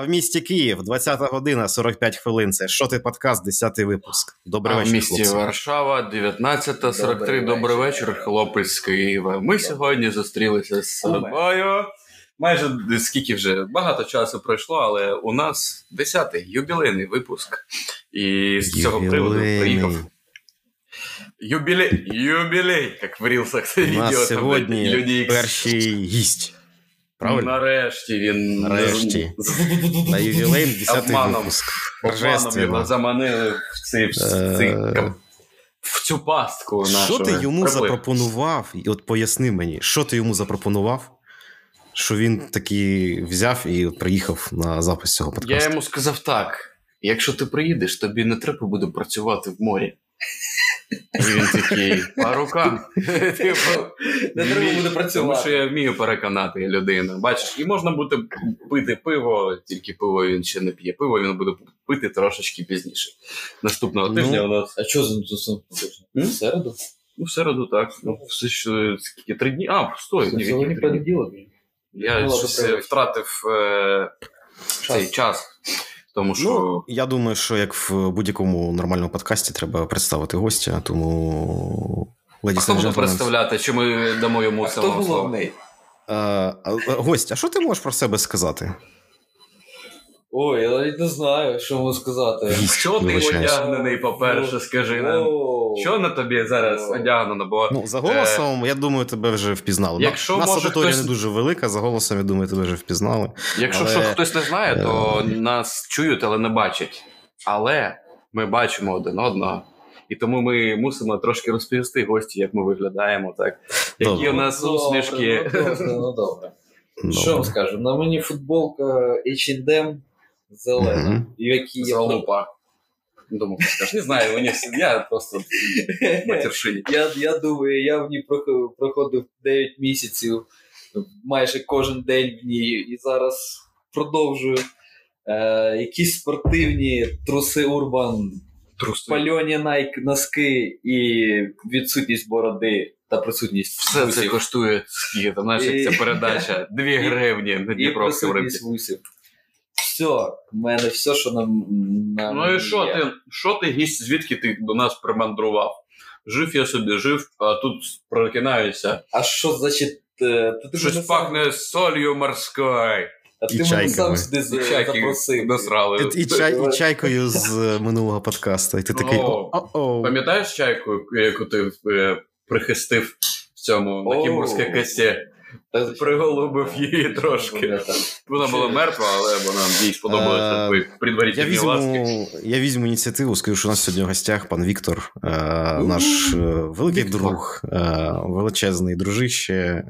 А в місті Київ 20 година 45 хвилин. Це що ти подкаст, 10 випуск. Добрий а вечір. в місті хлопці. Варшава, 19.43. Добрий, Добрий вечір, вечір. хлопець з Києва. Ми сьогодні зустрілися з собою. Майже скільки вже багато часу пройшло, але у нас 10-й юбілейний випуск. І з цього приводу приїхав. Юбілей, юбілей, як в рілсах це У відео. сьогодні люди перший гість. Правильно? Нарешті він Нарешті. На ювілейний 10 Обманом. випуск. Обманом його заманили в, цей, в, цей, Е, в цю пастку нашу. Що ти йому Приплив. запропонував? І от поясни мені, що ти йому запропонував, що він таки взяв і приїхав на запис цього Я йому сказав так: якщо ти приїдеш, тобі не треба буде працювати в морі. І він такий, а рука. Не треба буде працювати. Тому що я вмію переконати людину. Бачиш, і можна буде пити пиво, тільки пиво він ще не п'є. Пиво він буде пити трошечки пізніше. Наступного Ну, тижня у нас А що за це М? В середу? ну, в середу, так. Ну, все що скільки три дні. А, стой, ні, понеділок. Я Ну, е, втратив е, цей час. Тому що. Ну, я думаю, що як в будь-якому нормальному подкасті треба представити гостя, тому. а Ladies хто буде представляти, чи ми дамо йому А хто головний? Е, а, гость, а що ти можеш про себе сказати? Ой, я навіть не знаю, що можу сказати. Що ти одягнений, по-перше, скажи нам. Що на тобі зараз одягнено? Бо Ну, за голосом, я думаю, тебе вже впізнали. Якщо нас може аудиторія хтось- не дуже велика, за голосом, я думаю, тебе вже впізнали. якщо але- що хтось не знає, то нас чують, але не бачать. Але ми бачимо один одного. І тому ми мусимо трошки розповісти гості, як ми виглядаємо, так? Які Добре. у нас усмішки. Ну, добре, ну добре. Добре. Що вам скажу? На мені футболка H&M зелена, Мгм. в якій я Залупа. Думаю, скажеш, не знаю, мені всі- я просто матершині. Я, я думаю, я в ній проходив 9 місяців, майже кожен день в ній, і зараз продовжую. Е, якісь спортивні труси Урбан, Труси. пальоні Nike носки і відсутність бороди та присутність Все це коштує скільки знаєш, як ця передача. Дві гривні на і Дніпровському ринку. Все, в мене все, що нам. нам Ну і що є. ти, що ти гість, звідки ти до нас примандрував? Жив я собі, жив, а тут прокинаюся. А що значить? е, ти Щось сам- пахне солью морською. А ти мене сам сюди чайки запросив. насрали. І, і, чай, і чайкою з е, минулого подкасту. І ти такий. О, о-о. Пам'ятаєш чайку, яку ти е, прихистив в цьому на кості? Та- Приголубив її трошки. Вона була мертва, але вона їй сподобалася твої Я предварительні ласки. я візьму ініціативу, скажу, що у нас сьогодні в гостях пан Віктор, е, наш е, великий друг, е, величезний дружище,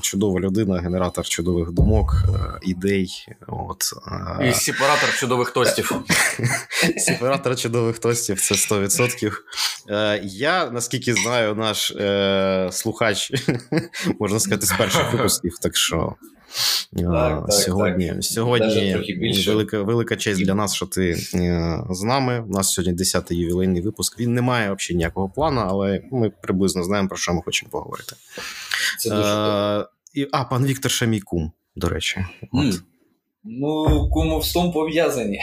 чудова людина, генератор чудових думок, ідей. От, І сепаратор чудових тостів. Сепаратор чудових тостів це 100%. Е, я, наскільки знаю, наш слухач, можна сказати, з перших випусків, так що. е, Так, так, сьогодні так. сьогодні велика, велика честь для нас, що ти е, з нами. У нас сьогодні 10-й ювілейний випуск. Він не має взагалі ніякого плану, але ми приблизно знаємо, про що ми хочемо поговорити. Це дуже добре. Е, і, а, пан Віктор ще мій кум, до речі. От. Ну, кумовством пов'язані.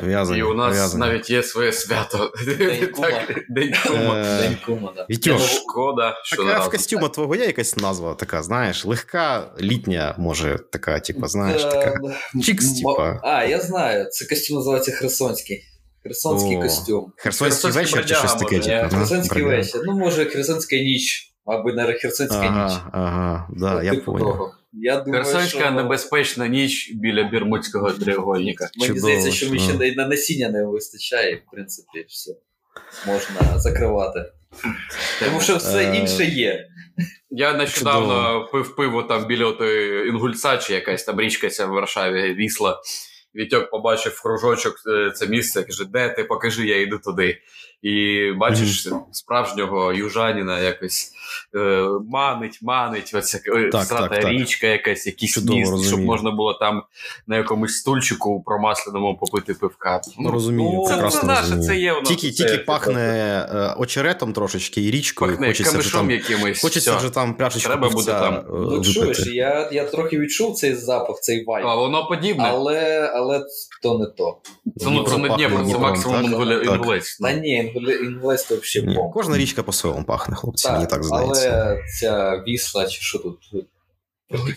пов'язані, І у нас пов'язані. навіть є своє свято. День кума. Так, День кума. Е, День кума, да. Вітьош, Шкода, що Так, а в костюма твого є якась назва така, знаєш, легка, літня, може, така, типу, знаєш, Е, така. Чікс, типа. А, я знаю. Це костюм називається Херсонський. Херсонський О, костюм. Херсонський Херсонський вечір чи щось таке, типу, Е. Херсонський Бродяга. вечір. Ну, може, Херсонська ніч, або не Херсонська ніч. Ага, ага, да, я Типу понял. Я думаю, Херсонська що... небезпечна ніч біля Бермудського треугольника. Мені Чудово, здається, що мені ще на- на насіння не вистачає, в принципі, все. Можна закривати. Тому що все Е, інше є. Я нещодавно пив пиво там біля тої Інгульца, чи якась там річка ця в Варшаві вісла. Вітьок побачив кружочок е, це місце, каже, де ти покажи, я йду туди. І бачиш справжнього южаніна якось е, манить, манить, оця е, Так, так, так. річка, якась, якийсь Чудово міст, щоб можна було там на якомусь стульчику промасляному попити пивка. Ну, розумію, ну, прекрасно це наше, розумію. це є нас. Тільки, це, тільки пахне е, очеретом трошечки і річкою. пахне хочеться вже там, якимось. хочеться все. вже там пляшечку Треба буде там. Ну, чуєш, я, я трохи відчув цей запах, цей вайб. А воно подібне. Але, але то не то. Це, ну, це не Дніпро, це максимум так? інгулець. Та ні, інгуле- інгулець то взагалі бомба. Кожна річка по-своєму пахне, хлопці, мені так але ця вісла, чи що тут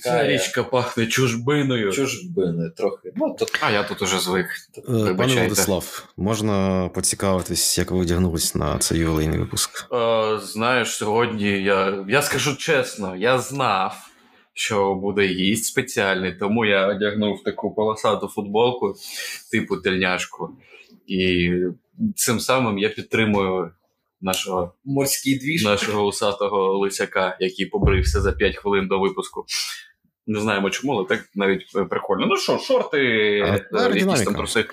Ця річка пахне чужбиною. чужбини трохи. Ну, то А я тут уже звик. Е, Пане Владислав, можна поцікавитись, як ви одягнулись на цей ювілейний випуск? Е, знаєш, сьогодні я, я скажу чесно, я знав, що буде гість спеціальний, тому я одягнув таку полосату футболку, типу тельняшку. І цим самим я підтримую нашого, морський двіж. нашого усатого лисяка, який побрився за 5 хвилин до випуску. Не знаємо чому, але так навіть е, прикольно. Ну що, шорти, А, е, якісь аеродинаміка. там труси.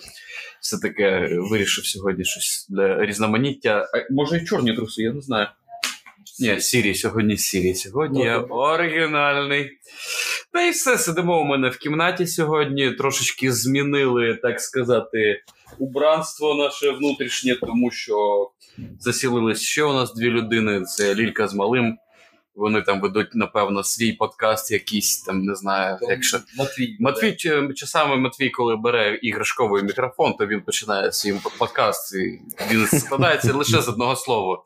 Все таке вирішив сьогодні щось для різноманіття. А, може, і чорні труси, я не знаю. Ні, сірі, сьогодні сірі. Сьогодні я оригінальний. Та й все, сидимо у мене в кімнаті сьогодні. Трошечки змінили, так сказати, убранство наше внутрішнє, тому що засілились ще у нас дві людини: це Лілька з малим. Вони там ведуть, напевно, свій подкаст, якийсь там, не знаю, То якщо. Матвій. Матвій чи- часами Матвій, коли бере іграшковий мікрофон, то він починає свій подкаст. І він складається лише з одного слова.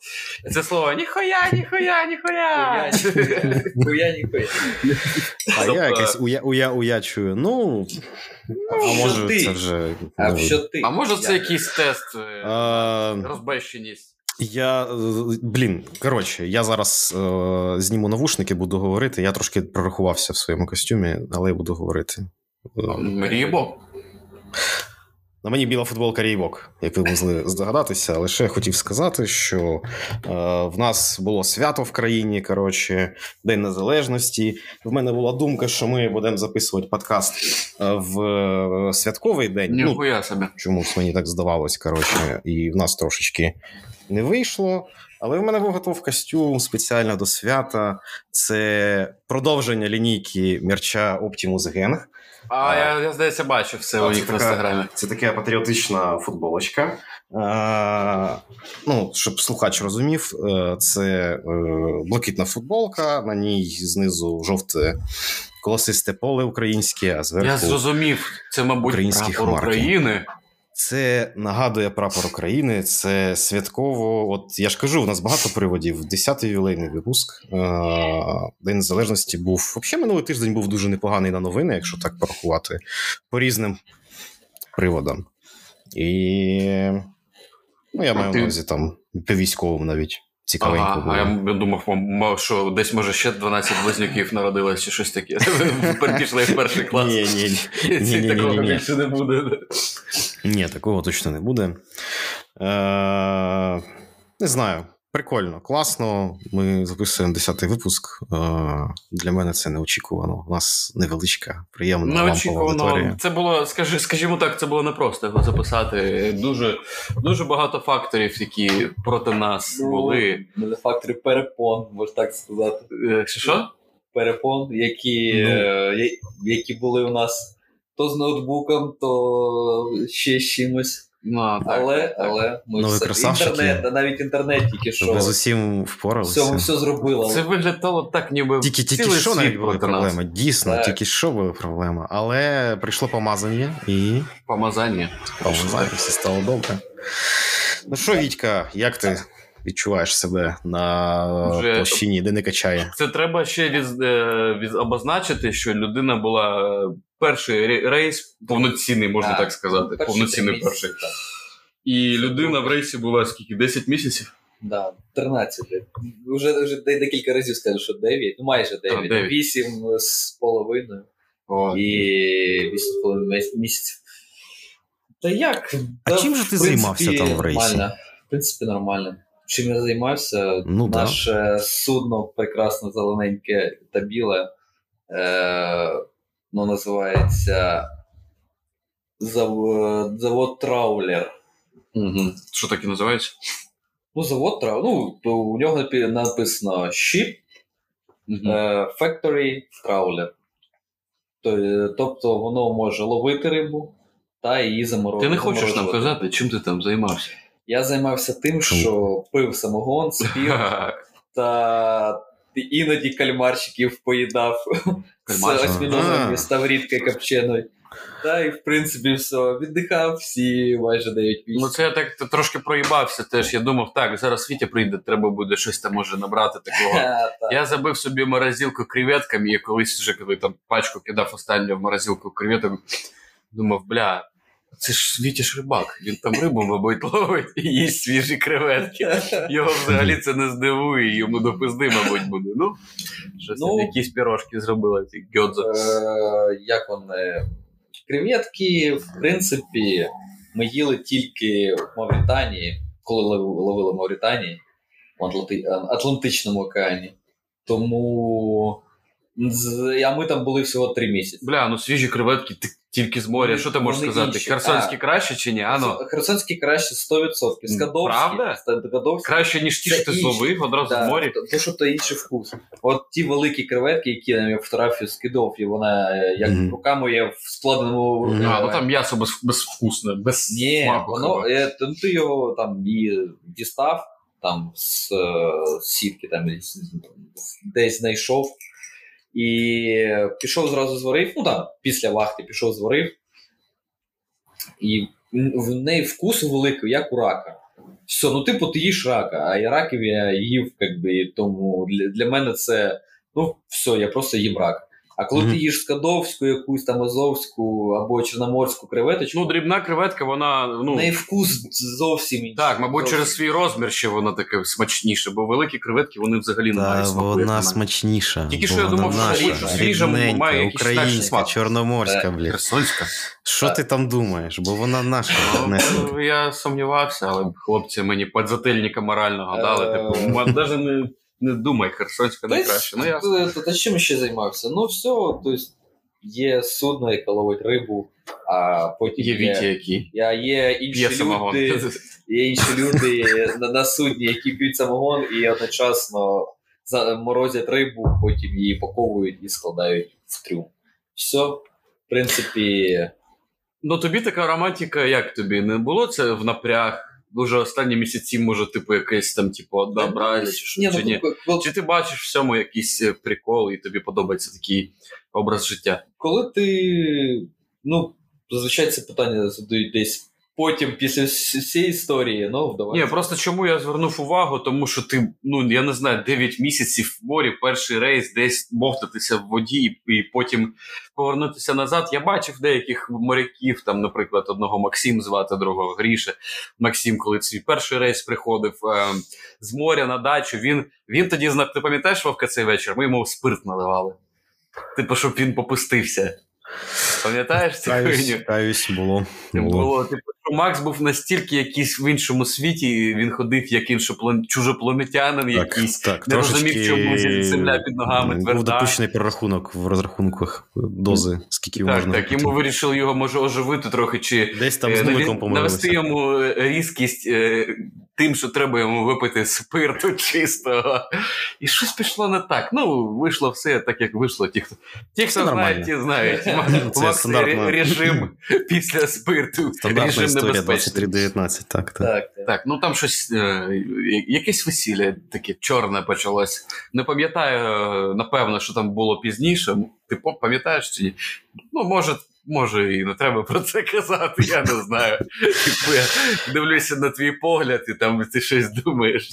І це слово ніхуя, ніхуя, ніхуя. Ніхуя, ніхуя. А Тобто- я якесь уя, уя, уя чую. Ну, а може це вже. Ну? А може це якийсь тест е, розбещеність? Я е, блін, коротше, я зараз е, зніму навушники, буду говорити. Я трошки прорахувався в своєму костюмі, але я буду говорити. Е, Рібо? На мені біла футболка Рейбок, як ви могли здогадатися. Лише хотів сказати, що е, в нас було свято в країні. Коротше, День Незалежності. В мене була думка, що ми будемо записувати подкаст е, в е, святковий день. Ну, Ніхуя собі. чомусь мені так здавалось, коротше, і в нас трошечки не вийшло. Але в мене був готов костюм спеціально до свята. Це продовження лінійки мерча Optimus Gang. А, А. я, я здається, бачив все у них в інстаграмі. Це така патріотична футболочка. Е, ну, щоб слухач розумів, е, це е, блакитна футболка, на ній знизу жовте колосисте поле українське, а зверху Я зрозумів, це, мабуть, прапор. України. Це нагадує прапор України, це святково. От я ж кажу, у нас багато приводів. 10-й ювілейний випуск. Е, День Незалежності був. Взагалі, минулий тиждень був дуже непоганий на новини, якщо так порахувати, по різним приводам. І ну, я маю на увазі там по військовим навіть цікавенько Ага, було. а я думав, що десь може ще 12 близнюків народилось чи щось таке. Пішли в перший клас. Ні, ні, ні-ні-ні-ні-ні. Такого більше не буде. Ні, такого точно не буде. Е, не знаю. Прикольно, класно. Ми записуємо 10-й випуск. Е, для мене це неочікувано. У нас невеличка, приємна Неочікувано. аудиторія. Це було, скажи, скажімо так, це було непросто його записати. Дуже, дуже багато факторів, які проти нас Ну, були. Мене фактори перепон, можна так сказати. Е, Що? що? Перепон, які, Ну. е, які були у нас то з ноутбуком, то ще з чимось. Ну, так, але, так, але ми Ну, все, інтернет, навіть інтернет тільки що Ви з усім впоралися. всьому все зробило. Це виглядало так, ніби Тільки, тільки цілий що світ навіть нас. проблеми. Дійсно, Так. тільки що були проблеми. Але прийшло помазання і Помазання. помазання, все стало добре. Ну що, Вітька, як ти відчуваєш себе на Вже- площині, де не качає? Це треба ще від, е, від, обозначити, що людина була перший рейс повноцінний, можна Так. так, сказати. Перші повноцінний перший. так. І людина в рейсі була скільки? 10 місяців? Да, 13. Вже, вже декілька разів скажу, що 9, ну майже 9. дев'ять. 8 з половиною О, і 8 з половиною місяців. Та як? А Та, чим же ти принципі, займався там в рейсі? Нормально. В принципі, нормально. Чим я займався? Ну, да. Наше судно прекрасно зелененьке та біле. Е, ну, називається зав... завод Траулер. Угу. Що таке називається? Ну, завод трав. Ну, то у нього написано Ship е, Factory Trawler. Тобто воно може ловити рибу та її заморозити. Ти не хочеш нам казати, чим ти там займався? Я займався тим, що пив самогон, спів та іноді кальмарчиків поїдав з Кальмарчик? осьміногом А. і ставрідкою копченою. Та і в принципі все. Віддихав всі майже 9 Ну, це я так трошки проїбався теж. Я думав, так, зараз Вітя прийде, треба буде щось там може набрати такого. Я забив собі морозилку креветками, і колись вже коли там пачку кидав останню в морозилку креветок, думав, бля, це ж Вітя рибак, він там рибу, мабуть, ловить і їсть свіжі креветки. Його взагалі це не здивує, йому до пизди, мабуть, буде. Ну, щось Ну. якісь пірожки зробили, ці гьодзо. Е, як вони. Креветки, в принципі, ми їли тільки в Мавританії, коли ловили в Мавританії, в Атланти- Атлантичному океані. Тому. А ми там були всього три місяці. Бля, ну свіжі креветки ти- тільки з моря. Що ти можеш сказати? інші. Херсонські А. краще чи ні? Ано, Херсонський краще 100%. Скадовський, Правда? Скадовський краще, ніж ті, що ти зловив одразу Да, в морі. то- То, що то інший вкус. От ті великі креветки, які я фотографію скидав, і вона е, як Мгм. руками є в складеному. Е, А, ну там м'ясо без, безвкусне, без Ні, смаку. воно хіба. е, то ти його там і дістав там з е, з сітки, там десь знайшов. І пішов зразу зварив. Ну там після вахти пішов зварив. І в неї вкус великий, як у рака. Все, ну типу, ти їш рака, а я раків я їв, якби, тому для, для мене це ну все, я просто їм рак. А коли Мгм. ти їш скадовську, якусь там азовську або чорноморську креветочку, Ну, дрібна креветка, вона. ну неї вкус зовсім інший. Так, мабуть, Зовсім. через свій розмір ще вона таке смачніше, бо великі креветки вони взагалі не мають смаку. вона смачніша. Тільки що я думав, що наша, свіжа, свіжа має якийсь українська, смак. чорноморська, Е, блін. Херсонська. Що ти там думаєш? Бо вона наша. Ну, я сумнівався, але хлопці мені подзательника морального дали. Е. Типу, навіть не, не думай, Херсонська найкраще. Ну, я... Та, та, та чим ще займався? Ну, все, тобто є судно, яке ловить рибу, а потім Є Віті, які Я є інші люди, є інші люди на, на судні, які п'ють самогон і одночасно за- морозять рибу, потім її паковують і складають в трюм. Все, в принципі, Ну тобі така романтика, як тобі? Не було це в напряг? Дуже останні місяці, може, типу, якесь там, типу, одна бралі, чи Ні, чи ну, ні? ко- ко- Чи ти бачиш в цьому якийсь е, прикол, і тобі подобається такий образ життя? коли ти. Ну, зазвичай це питання задають десь потім, після вс- всієї історії, ну, давай. Ні, просто чому я звернув увагу, тому що ти, ну я не знаю, 9 місяців в морі, перший рейс, десь бовтатися в воді і, і потім повернутися назад. Я бачив деяких моряків, там, наприклад, одного Максим звати, другого Гріша. Максим, коли свій перший рейс приходив е, з моря на дачу, він, він тоді ти пам'ятаєш Вовка цей вечір? Ми йому спирт наливали. Типу, щоб він попустився. Пам'ятаєш цю хуйню? каюсь, було. було. Було, типу, що Макс був настільки якийсь в іншому світі, він ходив як іншоплан... чужопланетянин якийсь. так, не розумів, чому земля під ногами Був допущений перерахунок в розрахунках дози, скільки Так, можна. так, йому вирішили його може оживити трохи, чи Десь там е, з нуликом навести йому е, різкість е, тим, що треба йому випити спирту чистого. І щось пішло не так. Ну, вийшло все так, як вийшло. Ті, хто, ті, хто знають, ті знають. Це Макс режим після спирту. Стандартна режим історія небезпечний. 23-19, так, так. Так, так. Ну там щось, е, якесь весілля таке чорне почалось. Не пам'ятаю, напевно, що там було пізніше. Ти пам'ятаєш чи ні? Ну, може, може, і не треба про це казати, я не знаю. Типу, я дивлюся на твій погляд, і там ти щось думаєш.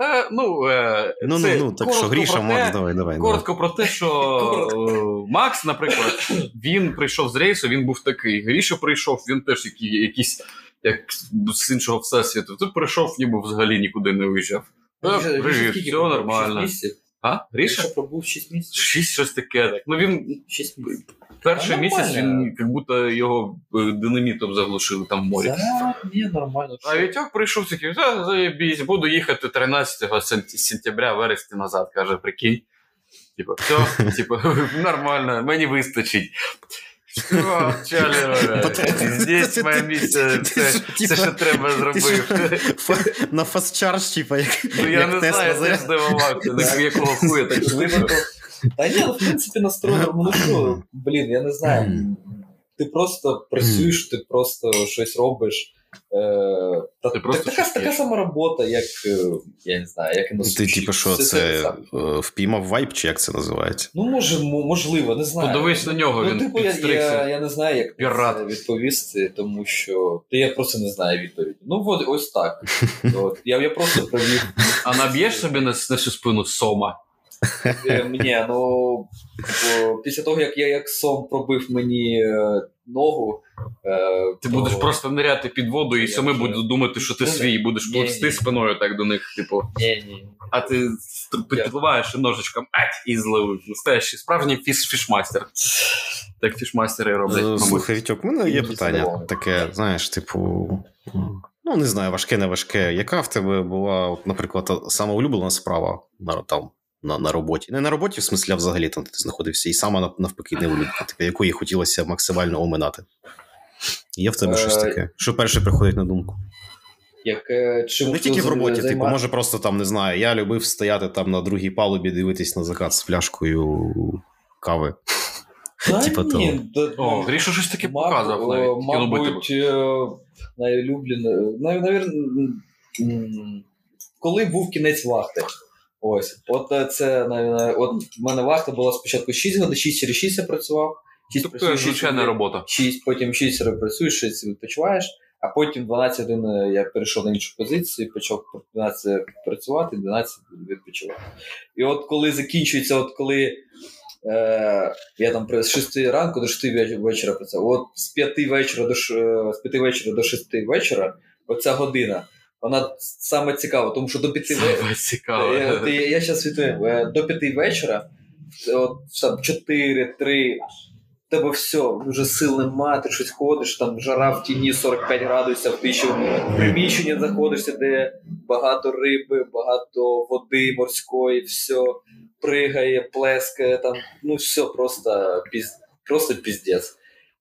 Е, ну, е, Ну, ну, це ну, так що, Гріша, те- Макс, давай, давай. Коротко про те, що Коротко. е, Макс, наприклад, він прийшов з рейсу, він був такий. Гріша прийшов, він теж який, якийсь як з іншого всесвіту. Тут прийшов, ніби взагалі нікуди не виїжджав. Е, Привіт, все нормально. А? Гріша? Гріша пробув 6 місяців. Шість щось таке. Так. Ну він 6 місяців. Перший місяць він як будто його е, динамітом заглушили там в морі. Да, ні, нормально. А Вітьок прийшов такий, «Та, заєбісь, буду їхати 13 сен- сентября, вересня назад, каже, прикинь. Типа, все, типа, нормально, мені вистачить. Що? Здесь моя місія, це, це що треба зробити. На фастчардж, типа, як Ну я не знаю, я здивувався, якого хуя так швидко. Та ні, ну в принципі настройно, ну що, блін, я не знаю. Ти просто працюєш, ти просто щось робиш. Е, та, Ти просто така, така сама робота, як е, я не знаю, як і на Ти, типу, що це е, впіймав вайб, чи як це називається? Ну, може, можливо, не знаю. Подивись на нього, Ну, він типу, я, я, я не знаю, як Пірат. відповісти, тому що та я просто не знаю відповіді. Ну, от, ось так. От. Я, я просто провів. А наб'єш собі на, на всю спину сома? Е, Ні, ну після того, як я як сом пробив мені е, ногу. е, Ти то- будеш просто ниряти під воду, і соми вже- будуть думати, що ти Ну, свій, будеш ні, плести спиною так до них, типу. Ні, ні. А ти підпливаєш і ножичком ать, і зловив. Настоящий справжній fish, fishmaster. Так fishmaster и роблять. Слухай, Вітьок, у мене є питання таке, знаєш, типу. Ну, не знаю, важке, не важке. Яка в тебе була, от, наприклад, сама улюблена справа на, там, на, на роботі? Не на роботі, в смислі, а взагалі там де ти знаходився, і сама нав- навпаки не улюблена, така, якої хотілося максимально оминати. Є в тебе Е, щось таке? Що перше приходить на думку? Як, е, чим Не тільки в роботі, типу, може просто там не знаю. Я любив стояти там на другій палубі, дивитись на закат з фляжкою кави. Та типа ні, да- О, Гріша щось таке показував навіть. Мабуть, е, найулюблене. нав- Коли був кінець вахти. Ось. От е, це навіть, от в мене вахта була спочатку 6 годин, 6 через 6 я працював. 6 Тобто це звичайна робота. 6, потім 6 працюєш, 6 відпочиваєш, а потім 12 годин е, я перейшов на іншу позицію, почав 12 працювати, 12 відпочивати. І от коли закінчується, от коли е, я там з 6 ранку до 6 вечора працював, от з 5 вечора до, е, з 5 вечора до 6 вечора, оця година, вона саме цікава, тому що до 5 вечора. Цікаво. Я, я, я зараз відповім. Е, До п'яти вечора, от там 4, 3, в тебе все, вже сил нема, ти щось ходиш, там жара в тіні 45 градусів, ти ще в приміщення заходишся, де багато риби, багато води морської, все пригає, плескає, там, ну все просто, піз, просто піздець.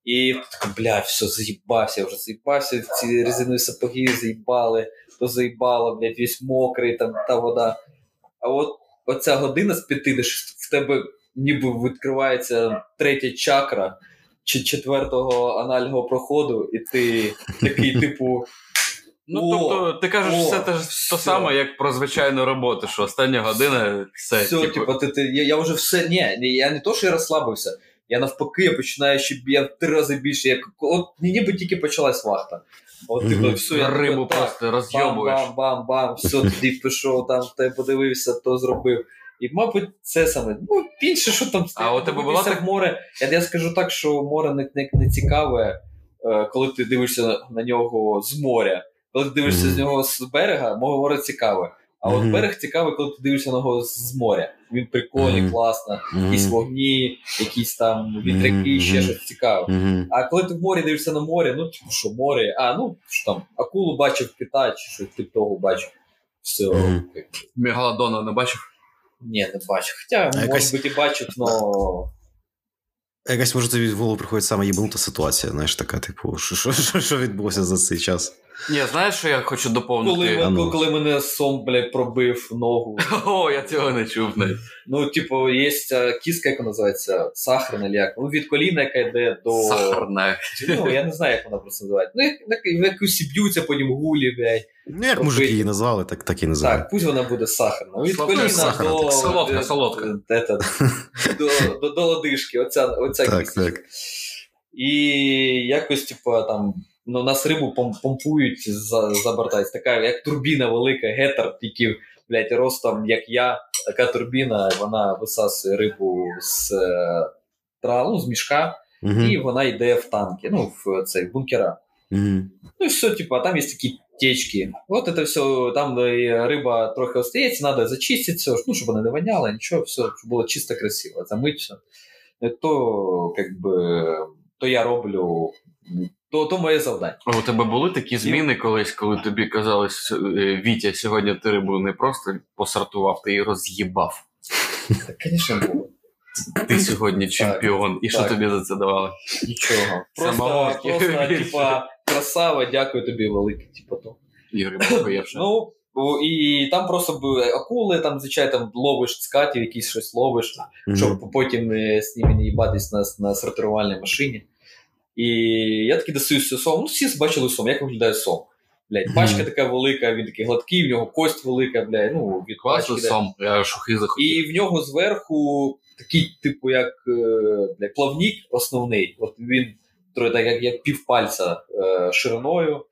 І бля, все, заїбався, вже заїбався, ці резинові сапоги заїбали, то заїбало, блядь, весь мокрий, там та вода. А от оця година з п'яти, де в тебе ніби відкривається третя чакра чи четвертого анального проходу, і ти такий, типу. Ну, О, тобто, ти кажеш, о, все те ж все. то саме, як про звичайну роботу, що остання година все. все, типу, типу, ти, ти, я, я вже все. Ні, я не то, що я розслабився. Я навпаки, я починаю ще я в три рази більше. Як, от ніби тільки почалась вахта. От, типу, Мгм. все, я рибу так, просто розйобуєш. Бам-бам-бам, все, тоді пішов, там те подивився, то зробив. І, мабуть, це саме. Ну, більше, що там А у тебе дивитися так- море. Я, я скажу так, що море не, не, не цікаве, е, коли ти дивишся на, нього з моря. Коли ти дивишся Мгм. з нього з берега, море цікаве. А от Мгм. берег цікавий, коли ти дивишся на нього з моря. Він прикольний, Мгм. класно, якісь вогні, якісь там вітряки, ще щось цікаве. А коли ти в морі дивишся на море, ну типу, що море, а ну що там, акулу бачив кита, чи щось тип того бачив. Все. Мегалодона не бачив? Ні, не бачив. Хоча, може якась- бути, і бачив, но Якась може тобі в голову приходить саме єбнута ситуація, знаєш, така, типу, що, що, що, що відбулося за цей час? Ні, знаєш, що я хочу доповнити? коли, а ну. коли мене сом, блядь, пробив ногу. О, я цього не чув навіть. Ну, типу, є е, кіска, яка називається сахарна чи як. Ну, від коліна, яка йде до. Сахарне. Ну, я не знаю, як вона просто називається. Ну, як, як, якусь б'ються потім гулі, блядь. Ну, як мужики її назвали, так, так і називали. Так, пусть вона буде сахарна. Від коліна сахарна, до... так, солодка, солодка. до, до, до лодишки, оця, оця Так, кісточка. так. І якось, типу, там, ну, нас рибу пом- помпують за, за борта. Це така, як турбіна велика, гетер, тільки, блядь, ростом, як я, така турбіна, вона висасує рибу з, е, тра, ну, з мішка, Мгм. і вона йде в танки, ну, в цей в бункера. Мгм. Ну и все, типа, а там есть такие течки. Вот это все, там да, и рыба трохи остається, надо зачистить все, ну, чтобы она не воняла, ничего, все, чтобы было чисто красиво, замыть все. То, как бы, то я роблю, то, то моє завдання. А у тебе були такі зміни колись, коли тобі казали, «С- е, Вітя, сьогодні ти рибу не просто посортував, ти її роз'їбав. Так, звісно, було. ти сьогодні чемпіон. І що так. тобі за це давали? Нічого. Просто, просто типа, красава, дякую тобі велике. Типа, то. І. Ну, і там просто були акули, там, звичайно, там ловиш скатів, якісь щось ловиш, щоб потім е, з ними не їбатись на, на сортувальній машині. І я таки достаю сом. Ну, всі бачили сом, як виглядає сом. Блядь, пачка така велика, він такий гладкий, в нього кость велика, блядь, ну, від пачки. да. сом, я шухи захотів. І в нього зверху такий, типу, як е, бля, плавник основний. От він так, як, як півпальця е, шириною.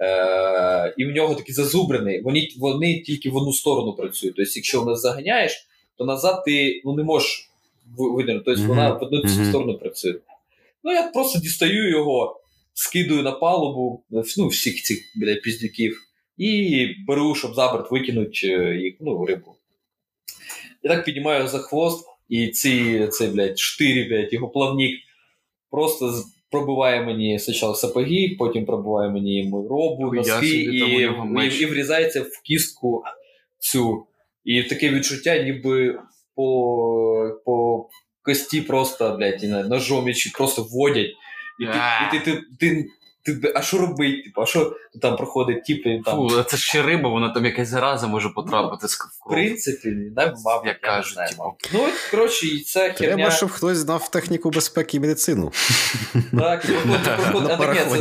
Е, і в нього такий зазубрений. Вони, вони тільки в одну сторону працюють. Тобто, якщо вона заганяєш, то назад ти ну, не можеш ви- видернути. Тобто вона в одну Мгм. сторону працює. Ну, я просто дістаю його, скидую на палубу ну, всіх цих бля, піздюків і беру, щоб за борт викинуть е, їх, ну, рибу. Я так піднімаю за хвост, і ці, цей, блядь, штирі, блядь, його плавник просто пробиває мені спочатку сапоги, потім пробиває мені мою робу, носки, собі, і, і, і врізається в кістку цю. І таке відчуття, ніби по, по кості просто, блядь, не знаю, ножом просто вводять. І ти, і ти, ти, ти, ти, а що робити? Типу, а що там проходить тіп, і там. Фу, це ще риба, вона там якась зараза може потрапити з В принципі, не, мабуть, Як я не кажуть, знаю, типу. Ну, коротше, і ця херня. Треба, щоб хтось знав техніку безпеки і медицину. Так, це-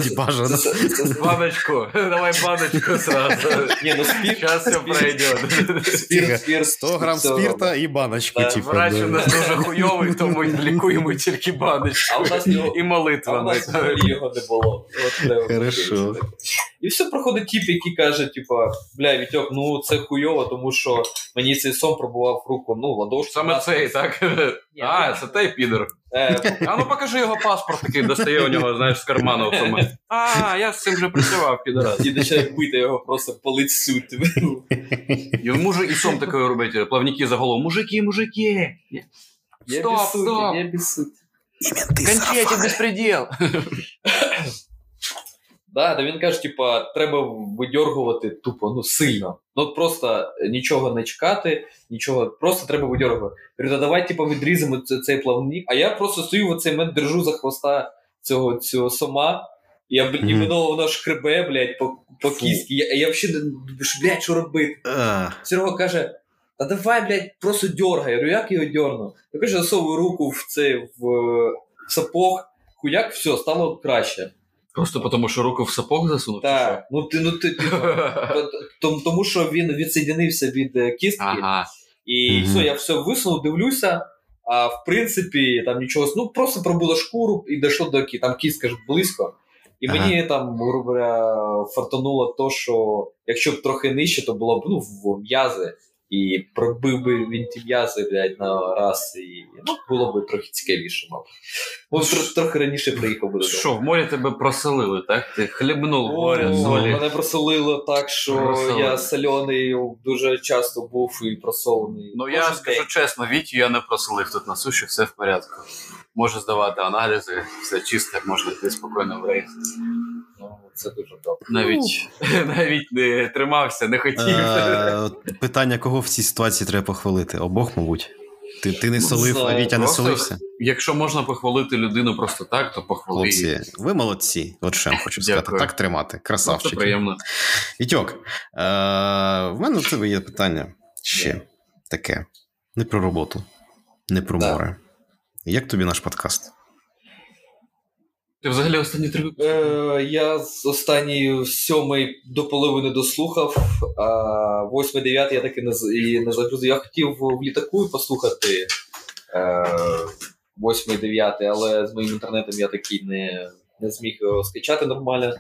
це- це- це- це- Баночку, давай баночку сразу. Ні, ну спір, Сейчас все пройдет. спір, 100 грам все спірта і баночку, типу. Врач у нас дуже хуйовий, тому лікуємо тільки баночку. А у нас його- І А у молитва. нас його не було. От Хорошо. І все проходить тіп, який каже, типа, бля, Вітьок, ну це хуйово, тому що мені цей сон пробував в руку, ну, ладошку. Саме цей, так? Ні, А, ну, це той підер. Е, А ну покажи його паспорт такий, достає у нього, знаєш, з карману. А, я з цим вже працював, підарас. і починає бити його просто по лицю. типу. І мужик, і сом такий робить, плавники за голову. Мужики, мужики! Я Стоп, без суті, стоп! я без суті. Кончайте безпреділ! Да, да він каже, типа, треба видьоргувати тупо, ну сильно. Ну просто нічого не чекати, нічого, просто треба видьоргувати. Говорю, «Та давай, типа, відрізимо це- цей плавник. А я просто стою в оцей момент, держу за хвоста цього, цього сома. І, я, бл- і воно, воно шкребе, блядь, по, по кістки. Я, я взагалі, не- блядь, що робити? А, Серега каже: Та давай, блядь, просто дьоргай. Я говорю, як його дьорну? Я кажу, засовую руку в цей в, в сапог, хуяк, все, стало краще. Просто тому, що руку в сапог засунув? Так, ну ти, ну ти, ти тому, що він відсоєдинився від е, кістки, Ага. і все, я все висунув, дивлюся. А в принципі, там нічого, ну просто пробуло шкуру і дійшло до кі. Там кістка ж близько. І Ага. мені там, грубо говоря, фартануло то, що якщо б трохи нижче, то було б ну, в м'язи. І пробив би він ті м'язи, блядь, на раз, і ну, було б трохи цікавіше, мабуть. Може, тр- трохи раніше приїхав би. Що, в морі тебе проселили, так? Ти хлібнув О, солі. Мене просолило так, що Просолили. я соляний дуже часто був і просолений. Ну я Кожен скажу день. чесно, Вітю я не проселив тут на суші, все в порядку. Можу здавати аналізи, все чисте, можна йти спокійно в рейс. Ну, це дуже добре. Навіть, навіть не тримався, не хотів. е, Питання, кого в цій ситуації треба похвалити? Обох, мабуть. Ти, ти не солив, а Вітя не солився. Якщо можна похвалити людину просто так, то похвали. Хлопці, ви молодці. От що я вам хочу сказати. Дякую. Так тримати. Ну, Це приємно. Вітьок, е, в мене до тебе є питання ще таке. Не про роботу, не про море. Як тобі наш подкаст? Ти взагалі останні три випуски? Е, я з останньої сьомий до половини дослухав, а восьмий, дев'ятий я таки не, і не загрузив. Я хотів в літаку послухати е, восьмий, дев'ятий, але з моїм інтернетом я такий не, не зміг його скачати нормально.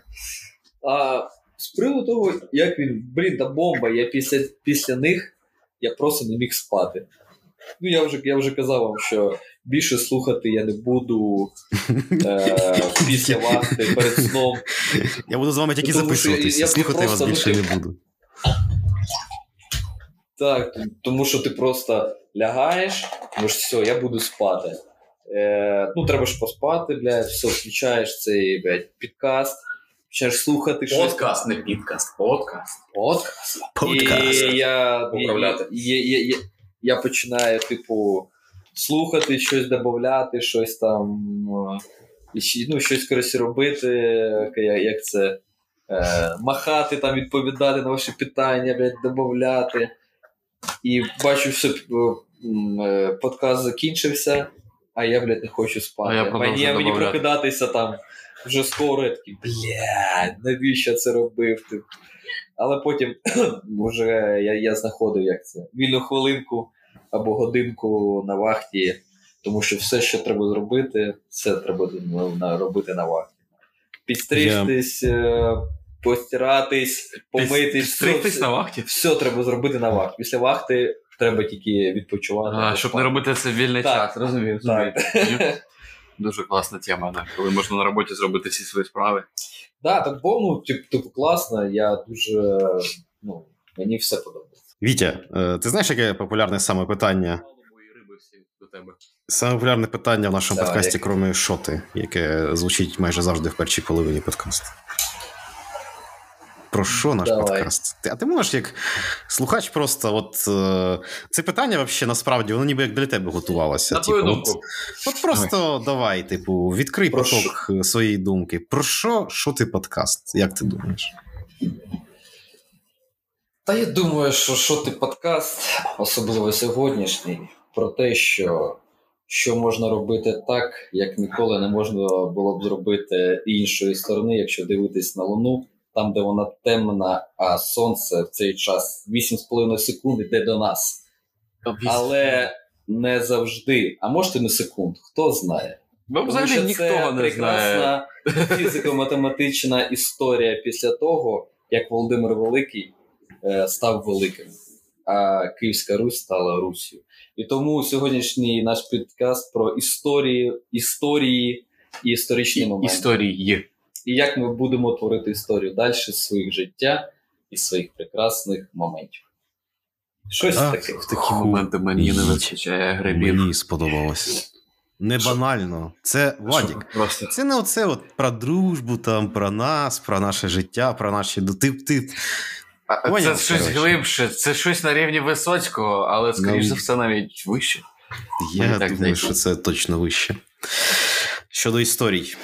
А з приводу того, як він, блін, та бомба, я після, після них я просто не міг спати. Ну, я вже, я вже казав вам, що більше слухати я не буду е, після вахти перед сном. Я буду з вами тільки записуватися. я- я Слухати я вас просто, ну, більше ти- не буду. Так, тому що ти просто лягаєш, тому що все, я буду спати. Е, ну, треба ж поспати, блядь, все, включаєш цей блядь, підкаст, починаєш слухати щось. Подкаст, не підкаст. Подкаст. Подкаст. Подкаст. І я, я, я, я, я починаю, типу, слухати, щось додати, щось там. е, Ну, щось коротше робити, як- це. Е, махати, там, відповідати на ваші питання, блядь, додати. І бачу, що е, подкаст закінчився, а я, блядь, не хочу спати. А я мені, мені прокидатися там вже скоро, я такий, блядь, навіщо я це робив? Ти? Але потім вже я, я знаходив як це вільну хвилинку або годинку на вахті, тому що все, що треба зробити, все треба робити на вахті. Підстригтись, е, постиратись, помитись, Стригтись все, на вахті. все треба зробити на вахті. Після вахти треба тільки відпочивати. А, щоб не робити це в вільний Так. час, розумію. Так. Дуже класна тема, да, коли можна на роботі зробити всі свої справи. Да, так бо ну, типу, класно, я дуже. Ну, мені все подобається. Вітя, е, ти знаєш, яке популярне саме питання? Саме популярне питання в нашому Давай, подкасті, яке? крім шоти, яке звучить майже завжди в першій половині подкасту. Про що наш Давай. подкаст? А ти можеш як слухач просто, от е, це питання взагалі насправді, воно ніби як для тебе готувалося. На твою Типу, думку. От, от просто давай, типу, відкрий Про поток е, своєї думки. Про що, що ти подкаст? Як ти думаєш? Та я думаю, що що ти подкаст, особливо сьогоднішній, про те, що, що можна робити так, як ніколи не можна було б зробити іншої сторони, якщо дивитись на Луну, там, де вона темна, а сонце в цей час 8,5 секунд йде до нас. Але не завжди, а може не секунд, хто знає. Тому взагалі що ніхто це не знає. прекрасна фізико-математична історія після того, як Володимир Великий став великим, а Київська Русь стала Руссю. І тому сьогоднішній наш підкаст про історії, історії і історичні моменти. Історії. І як ми будемо творити історію далі з своїх життя і своїх прекрасних моментів. Щось Ах, таке. В такі моменти мені не вистачає грибів. Мені сподобалось. Не банально. Це. Просто Це не оце от про дружбу, там, про нас, про наше життя, про наші. ну, Ти, ти... А, це щось коротше. глибше, це щось на рівні Висоцького, але скоріш Ну, за все навіть вище. Я так думаю, здається. що це точно вище. Щодо історій,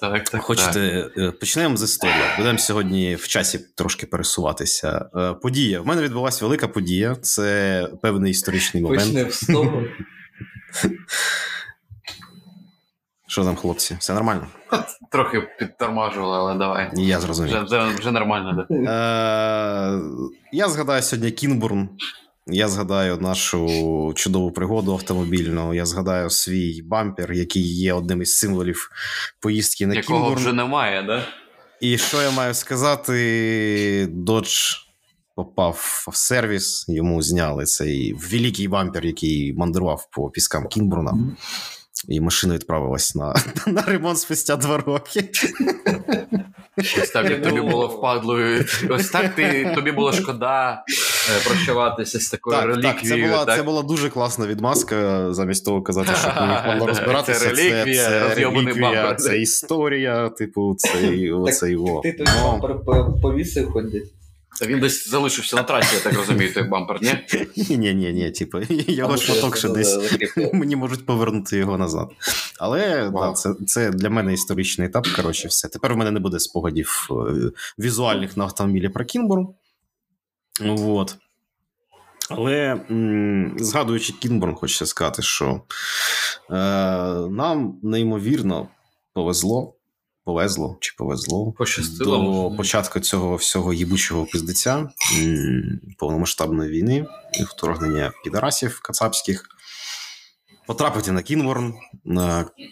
Так, так. хочете, е, почнемо з історії. Будемо сьогодні в часі трошки пересуватися. Е, Подія. В мене відбулася велика подія. Це певний історичний момент. Почнемо з того. Що там, хлопці? Все нормально? Трохи підтормажували, але давай. Я зрозумів. Вже, вже, вже нормально, да. Е, я згадаю сьогодні Кінбурн. Я згадаю нашу чудову пригоду автомобільну. Я згадаю свій бампер, який є одним із символів поїздки на Якого Кінбурн. вже немає, да? І що я маю сказати? Додж попав в сервіс, йому зняли цей великий бампер, який мандрував по піскам Кінбурна. І машина відправилась на, на ремонт спустя два роки. Ось так як тобі було впадлою. Ось так ти, тобі було шкода е, прощаватися з такою Так, так, це була, так? це була дуже класна відмазка, замість того казати, що ми їх Да, розбиратися. це реліквія, це, розйобаний реліквія, це історія, типу, це, оцей во. Ти той Ну, бампер по- повісив ходить. Та Він десь залишився на трасі, я так розумію, той бампер, ні? Ні, ні, ні, типу, його шматок я ще за- десь. Мені можуть повернути його назад. Але да, це, це для мене історичний етап. Коротше, все. Тепер в мене не буде спогадів е, візуальних на автомобілі про Кінбурн. Вот. Але м, згадуючи Кінбурн, хочеться сказати, що е, нам неймовірно повезло. Повезло чи повезло Пощастило. до може. початку цього всього їбучого пиздеця, повномасштабної війни і вторгнення підарасів кацапських. Потрапити на Кінворн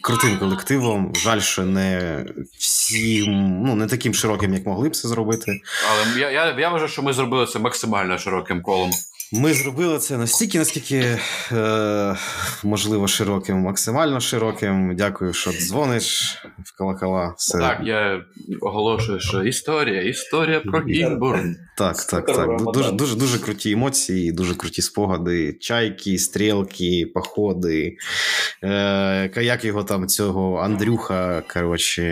крутим колективом. Жаль, що не всім, ну не таким широким, як могли б це зробити. Але я, я, я вважаю, що ми зробили це максимально широким колом. Ми зробили це настільки, наскільки е, можливо широким, максимально широким. Дякую, що дзвониш в колокола. Все. Так, я оголошую, що історія, історія про Кінбурн. Так, так, так. Дуже, дуже, дуже круті емоції, дуже круті спогади. Чайки, стрілки, походи. Е, як його там цього Андрюха, коротше.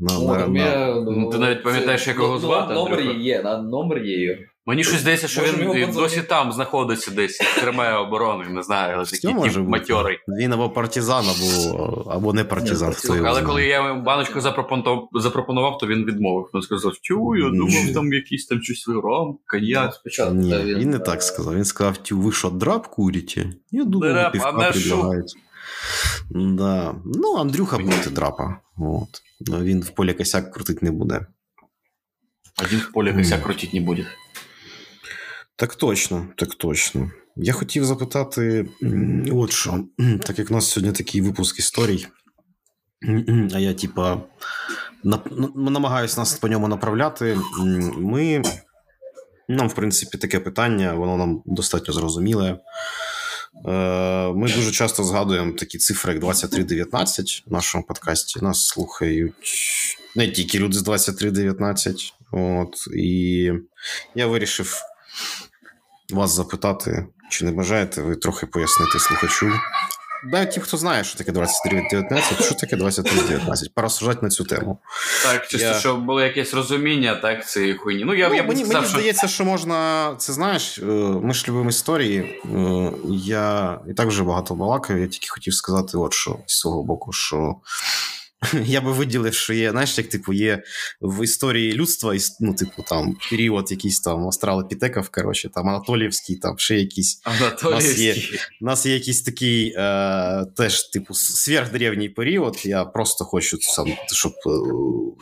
На, Ну, на, на... Ну, ти навіть пам'ятаєш, це- як його ну, звати, Номер є, на номер є. Мені щось здається, що Можемо він досі там знаходиться десь, тримає оборону, не знаю, але такий може тип матьорий. Він або партизан, або, або не партизан. Хто його Але знає. коли я йому баночку запропонував, запропонував, то він відмовив. Він сказав, тю, я думав, там якийсь там щось ром, коньяк. Спочатку Ні, та він не е, так сказав. Він сказав, тю, ви що, драп курите? Я думаю, Драп, пивка а предлагають. Да. Ну, Андрюха проти драпа. От. Ну, Він в полі косяк крутить не буде. Один в полі косяк крутить не буде. Так точно, так точно. Я хотів запитати, от що, так як у нас сьогодні такий випуск історій, а я, типа, намагаюся нас по ньому направляти. Ми, нам, в принципі, таке питання, воно нам достатньо зрозуміле. Е, Ми дуже часто згадуємо такі цифри, як 2319 в нашому подкасті. Нас слухають не тільки люди з 2319. От, і я вирішив вас запитати, чи не бажаєте ви трохи пояснити слухачу. Да, ті, хто знає, що таке 2319, що таке 2319, порозсуждати на цю тему. Так, чисто, Я- щоб було якесь розуміння, так, цієї хуйні. Ну, я, ну, я б мені, сказав, мені що здається, що можна. Це знаєш, е, ми ж любимо історії. Е, Я і так вже багато балакаю. Я тільки хотів сказати, от що з свого боку, що я би виділив, що є, знаєш, як типу, є в історії людства, ну, типу, там період якийсь там австралопітеків, коротше, там Анатоліївський, там ще якісь. Анатолійський. У нас є якийсь такий е, теж, типу, сверхдревній період. Я просто хочу сам, щоб е,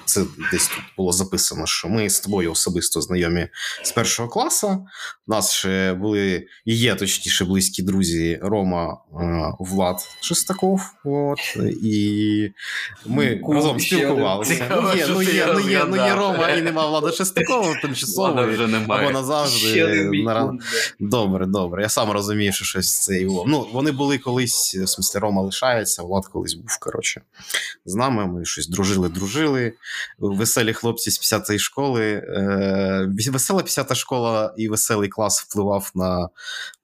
це десь тут було записано, що ми з тобою особисто знайомі з першого класу. У нас ще були і є точніше близькі друзі Рома е, Влад Шестаков. От, і ми Кул, разом спілкувалися. Ну, є, ну, є, ну, є, ну, є. Рома і нема Влада Шестакова тимчасово. Ладно, вже немає. Або назавжди. Ще на-. Добре, добре. Я сам розумію, що щось це його. Ну, вони були колись, в смысле, Рома лишається, Влад колись був, коротше. З нами ми щось дружили, дружили. Веселі хлопці з 50-ї школи. Е, весела 50-та школа і веселий клас впливав на,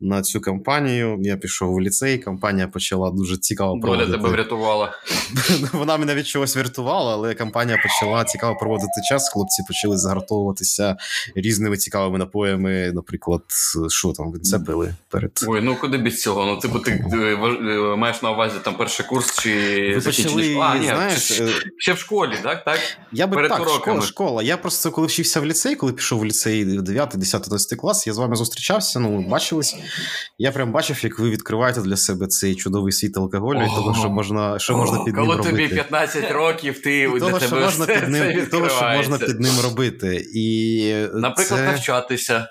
на цю кампанію. Я пішов у ліцей, кампанія почала дуже цікаво Доля проводити. тебе врятувала. Вона мене від чогось врятувала, але кампанія почала цікаво проводити час. Хлопці почали загартовуватися різними цікавими напоями. Наприклад, що там це пили перед. Ой, ну куди без цього? Ну, типу, ти е, е, маєш на увазі там перший курс чи Ви почали. А, ні, знаєш, ще, е, ще в школі, так? так? я би перед так, уроками. школа, школа. Я просто коли вчився в ліцей, коли пішов в ліцей 9, 10, 11 клас, я з вами зустрічався, ну, бачились. Я прям бачив, як ви відкриваєте для себе цей чудовий світ алкоголю, і того, що можна, що можна під ним Коли тобі 15 років, ти І того, що можна все під ним, і того, що можна під ним робити. І Наприклад, це... навчатися,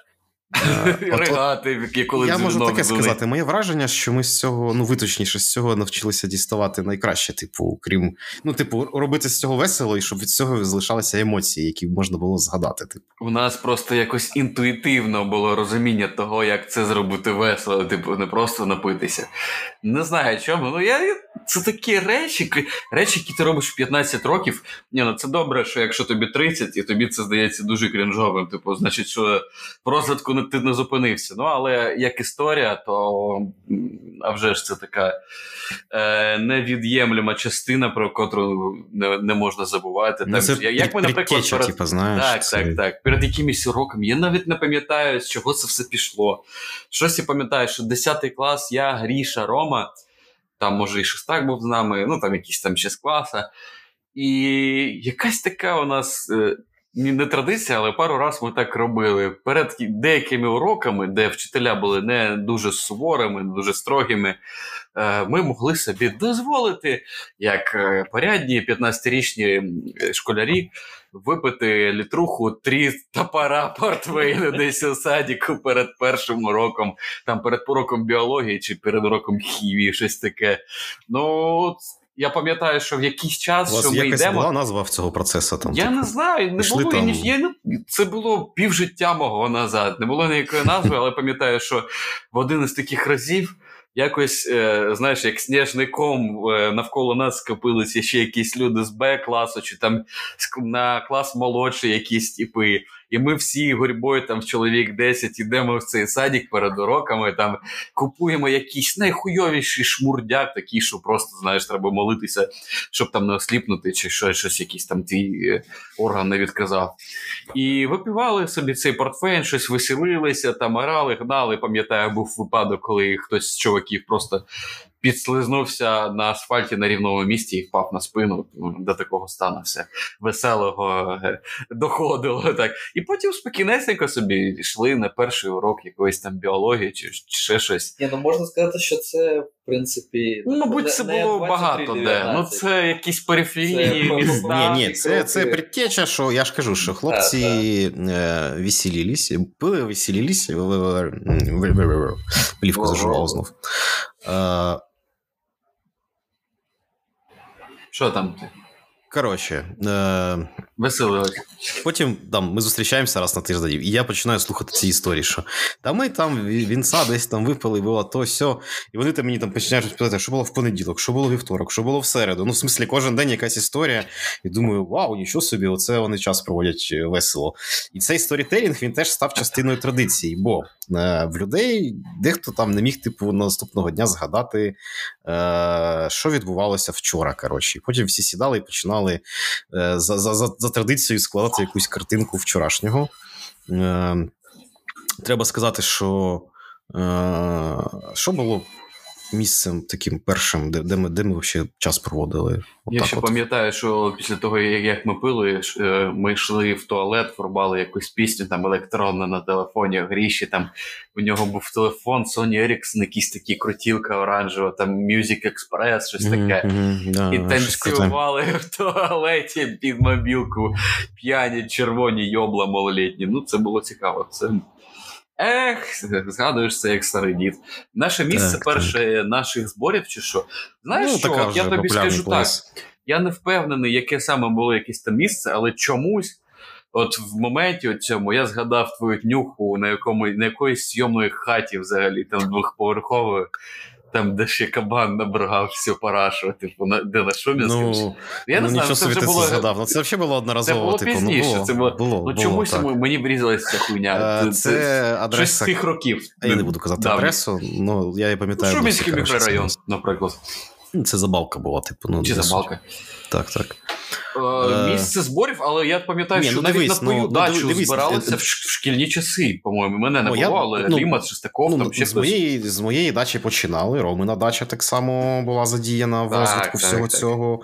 Е, ригати, коли Я можу таке дзвонить. сказати. Моє враження, що ми з цього, ну ви точніше, з цього навчилися діставати найкраще, типу, крім, ну, типу, робити з цього весело, і щоб від цього залишалися емоції, які можна було згадати. Типу. У нас просто якось інтуїтивно було розуміння того, як це зробити весело, типу, не просто напитися. Не знаю чому. Ну я це такі речі, речі, які ти робиш в 15 років. Ні, ну це добре, що якщо тобі 30, і тобі це здається дуже крінжовим. Типу, значить, що в розвитку ти не зупинився. Ну, але як історія, то а вже ж це така е, невід'ємлема частина, про котру не, не можна забувати. Ну, це я- як ми, наприклад, перед- типу, знаєш. так, це- так, так. Перед якимись уроками. Я навіть не пам'ятаю, з чого це все пішло. Щось я пам'ятаю, що 10 клас, я, Гріша, Рома, там, може, і Шестак був з нами, ну там якісь там ще з класа. І якась така у нас. Не традиція, але пару разів ми так робили. Перед деякими уроками, де вчителя були не дуже суворими, не дуже строгими, е, ми могли собі дозволити, як е, порядні 15-річні е, школярі, випити літруху три топора портвейну десь у садіку перед першим уроком, там перед уроком біології чи перед уроком хімії, щось таке. Ну, я пам'ятаю, що в якийсь час, У вас що ми якась йдемо. була назва в цього процесу? Там, Я типу? не знаю, не пішли було там- ні, я це було півжиття мого назад. Не було ніякої назви, але пам'ятаю, що в один із таких разів якось, е, знаєш, як сніжний ком е, навколо нас скопилися ще якісь люди з Б класу, чи там на клас молодший якісь типи. І ми всі гурьбою, там чоловік 10, йдемо в цей садик перед уроками, там купуємо якийсь найхуйовіший шмурдяк, такий, що просто знаєш, треба молитися, щоб там не осліпнути, чи щось, щось якийсь там твій е, орган не відказав. І випивали собі цей портфель, щось веселилися, там орали, гнали. Пам'ятаю, був випадок, коли хтось з чуваків просто підслизнувся на асфальті на рівному місці і впав на спину. До такого стану все веселого е, доходило. так. І потім спокійнесенько собі йшли на перший урок якоїсь там біології чи ще щось. Ні, ну можна сказати, що це, в принципі. Ну, мабуть, це не було багато де. Ну, це якісь периферійні Це, міста. Ні, ні, це, це предтеча, що я ж кажу, що хлопці е, веселились, пили, веселились, плівку зажував знов. Е, Що там ти? Коротше, е, Веселилось. потім там, ми зустрічаємося раз на тиждень, і я починаю слухати ці історії, що та ми там вінца десь там випили, було то сьо. І вони там мені там починають питати, що було в понеділок, що було вівторок, що було в середу. Ну, в смислі, кожен день якась історія. І думаю, вау, нічого собі, оце вони час проводять е, весело. І цей сторітелінг він теж став частиною традиції, бо е, в людей дехто там не міг, типу, наступного дня згадати, е, що відбувалося вчора. коротше. Потім всі сідали і починали е, за, за, за, за традицією складати якусь картинку вчорашнього. Е, треба сказати, що е, що було місцем таким першим, де, де ми де ми взагалі час проводили. Я ще от. пам'ятаю, що після того, як ми пили, е, ми йшли в туалет, врубали якусь пісню там електронну на телефоні, гріші. Там у нього був телефон Sony Ericsson, якийсь такий крутілка оранжева, там Music Express, щось таке. Мгм, да, І танцювали в туалеті під мобілку, п'яні, червоні йобла малолітні. Ну, це було цікаво. Це... Ех, згадуєш це як старий дід. Наше місце Так, перше наших зборів, чи що? Знаєш, ну, що я тобі скажу плейс. так. Я не впевнений, яке саме було якесь там місце, але чомусь, от в моменті от цьому я згадав твою днюху на якому на якоїсь сйомної хаті, взагалі, там двохповерхової, там, де ще кабан набрагав всю парашу, типу, на, де на шумі Ну, Я не ну, знаю, нічого це вже було. згадав. Ну, це взагалі було одноразово. Це було типу, пізніше, Ну, було, це було- було, Ну було, чомусь так. мені врізалася ця хуйня. Це, Це щось з тих років. Я не буду казати Давні. адресу, але я її пам'ятаю. Ну, Шумінський мікрорайон, наприклад. Ну, Це забавка була, типу. Ну, Чи для забалка. Так, так. Е, Е, Місце зборів, але я пам'ятаю, Ні, що ну, навіть дивись, на твою ну, ну, дачу дивись, збиралися е, в шкільні часи, по-моєму. Мене не Ну, було, але ну, Лімат, Шестаков, Ну, там ще з, хтось. моєї, з моєї дачі починали. Ромина дача так само була задіяна в Так, розвитку так, всього так. цього.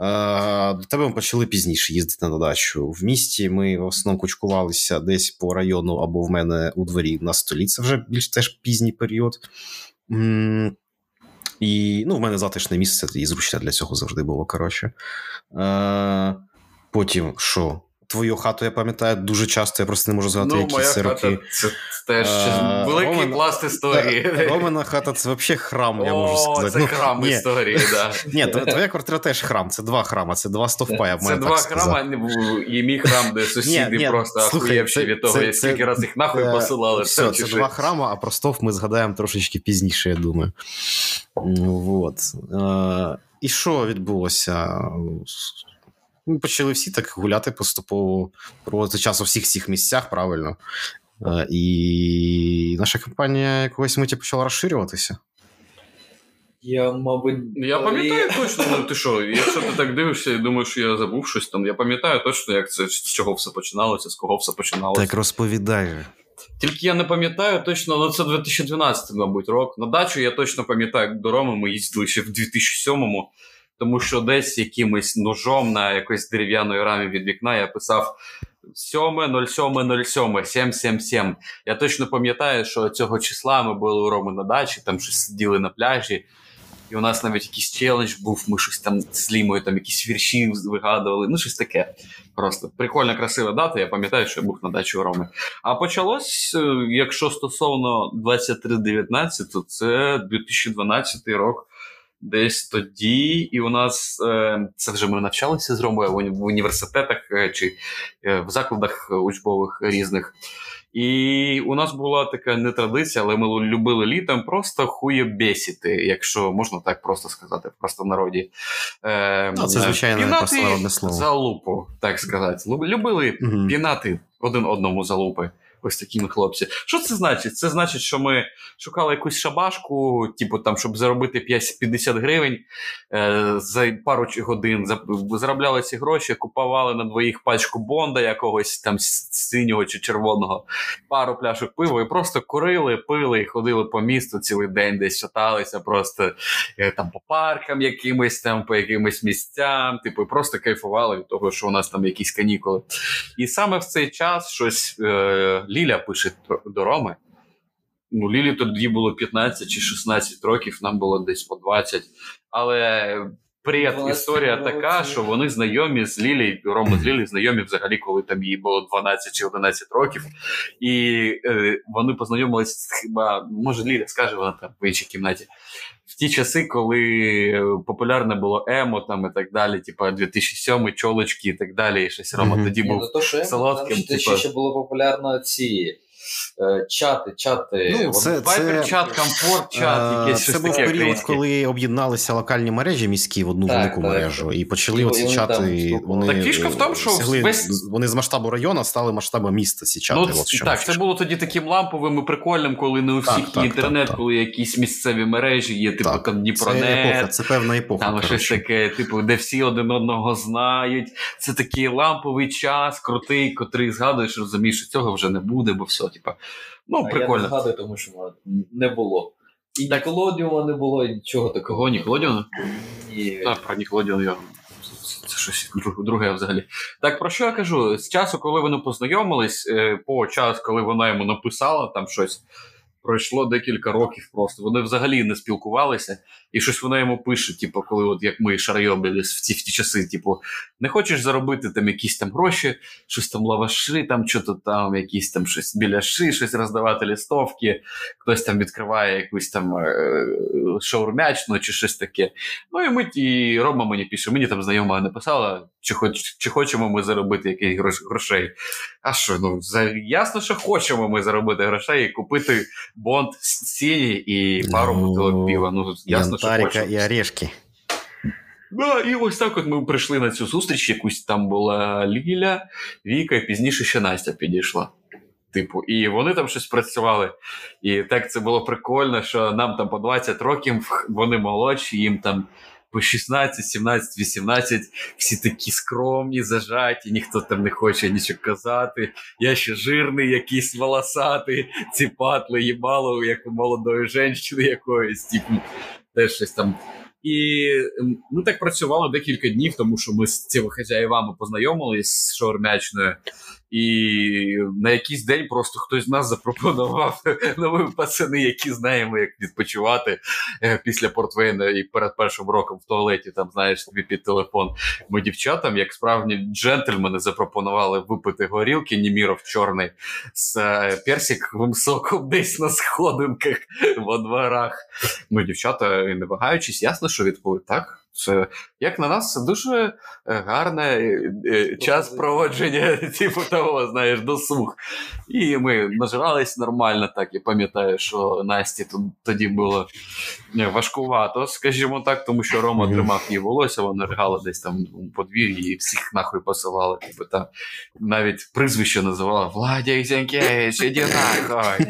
Е, до тебе ми почали пізніше їздити на дачу. В місті ми в основному кучкувалися десь по району або в мене у дворі на столі. Це вже більш теж пізній період. М, І ну, в мене затишне місце і зручне для цього завжди було. Коротше. Е, потім що? Твою хату я пам'ятаю дуже часто, я просто не можу згадати, Ну, які моя це хата, роки. це теж Е, великий Роман- пласт історії. Та, Романа хата це взагалі храм, я можу сказати. це Ну, храм ні, історії, да. Ні, твоя квартира теж храм, це два храма, це два стовпа, я б Це маю два храма, і мій храм, де сусіди Ні, ні, просто ахуєвші від того, це- я скільки це- раз їх нахуй Е, посилали. Все, це два храма, а про стовп ми згадаємо трошечки пізніше, я думаю. Ну, Вот. Е, І що відбулося? Ми почали всі так гуляти поступово, проводити час у всіх цих місцях, правильно. Е, І наша компанія якогось миті почала розширюватися. Я, мабуть, Я пам'ятаю точно, ну ти що, якщо ти так дивишся і думаєш, що я забув щось там, я пам'ятаю точно, як це, з чого все починалося, з кого все починалося. Так розповідай. же. Тільки я не пам'ятаю точно, ну це 2012, мабуть, рок. На дачу я точно пам'ятаю, як до Роми ми їздили ще в 2007-му, тому що десь якимось ножом на якоїсь дерев'яної рамі від вікна я писав 7.07.07, 777. Я точно пам'ятаю, що цього числа ми були у Роми на дачі, там щось сиділи на пляжі. І у нас навіть якийсь челендж був, ми щось там з Лімою, там якісь вірші вигадували, ну щось таке. Просто прикольна, красива дата. Я пам'ятаю, що я був на дачі у Роми. А почалось, е, якщо стосовно 23-19, то це 2012 рок. Десь тоді, і у нас е, це вже ми навчалися з Ромою в університетах е, чи е, в закладах учбових різних. І у нас була така не традиція, але ми любили літом просто хуєбесіти, якщо можна так просто сказати, просто в народі. Е, Ну, це пінати простонародне слово. за лупу, так сказати. Любили Мгм. пінати один одному залупи. Ось такими хлопці. Що це значить? Це значить, що ми шукали якусь шабашку, типу там, щоб заробити 50 гривень е, за пару годин. Заробляли ці гроші, купували на двоїх пачку бонда, якогось там синього чи червоного, пару пляшок пива, і просто курили, пили і ходили по місту цілий день, десь шаталися, просто е, там по паркам якимось там, по якимось місцям, типу, і просто кайфували від того, що у нас там якісь канікули. І саме в цей час щось. Е, Ліля пише до Роми. Ну, Лілі тоді було 15 чи 16 років, нам було десь по 20. Але Привіт, історія така, що вони знайомі з Лілі, Рома з Лілі знайомі взагалі, коли там їй було 12 чи 11 років. І е, вони познайомились хіба, може, Ліля скаже вона там в іншій кімнаті. В ті часи, коли популярне було емо там і так далі, типа 2007 чолочки і так далі. І щось Рома mm-hmm. тоді був ну, то, що солодким. Там, типа... ще було популярно ці. Е, чати, чати. Ну, це, це, чат, комфорт, чат, якесь Це був таке період, українське. коли об'єдналися локальні мережі міські в одну так, велику так, мережу. І почали і оці чати. Вони так фішка в тому, що сягли, весь... вони з масштабу району стали масштабом міста. Ці чати. Ну, От так, це було тоді таким ламповим і прикольним, коли не у всіх так, інтернет, коли якісь місцеві мережі є, типу там Дніпронет. Це епоха, це певна епоха. Там щось таке, типу, де всі один одного знають. Це такий ламповий час, крутий, котрий згадуєш, розумієш, що цього вже не буде, бо все, типу. Ну, а прикольно. Я не згадую, тому що не було. І так. Ніколодіума не було, і нічого такого. Ніколодіума? Ні. Так, про Ніколодіум я. Це щось друге взагалі. Так про що я кажу? З часу, коли вони познайомились, е, по час, коли вона йому написала там щось пройшло декілька років просто. Вони взагалі не спілкувалися, і щось вона йому пише, типу, коли от як ми шарайобили в ті в ті часи, типу, не хочеш заробити там якісь там гроші, щось там лаваши, там що-то там, якісь там щось біляши, щось роздавати листовки, хтось там відкриває якусь там е, шаурмячну чи щось таке. Ну і ми і Рома мені пише, мені там знайома написала, чи хоч чи хочемо ми заробити якісь грошей. А що, ну за ясно, що хочемо ми заробити грошей і купити Бонд синій і пару ну, бутилок пива. Ну, ясно, що хочемо. і орешки. Да, і ось так от ми прийшли на цю зустріч. Якусь там була Ліля, Віка, і пізніше ще Настя підійшла. Типу, і вони там щось працювали. І так це було прикольно, що нам там по 20 років вони молодші, їм там по 16, 17, 18, всі такі скромні, зажаті, ніхто там не хоче нічого казати. Я ще жирний, якийсь волосатий, ці патли їбало, як у молодої жінки якоїсь, типу, теж щось там. І ми так працювали декілька днів, тому що ми з цими хазяївами познайомились з шаурмячною. І на якийсь день просто хтось з нас запропонував нові пацани, які знаємо, як відпочивати е, після портвейна і перед першим роком в туалеті, там знаєш тобі під телефон. Ми дівчатам, як справжні джентльмени, запропонували випити горілки Німіров чорний з е, персиковим соком десь на сходинках во дворах. Ну, дівчата, не вагаючись, ясно, що відповіли так. Це як на нас, це дуже е, гарне е, е, час проводження, типу того, знаєш, досуг. І ми нажирались нормально, так і пам'ятаю, що Насті тоді було важкувато, скажімо так, тому що Рома тримав її волосся, вона ригала десь там у подвір'ї і всіх нахуй посилали. Типу, там навіть прізвище називала Владя Зянкевич, іди нахуй.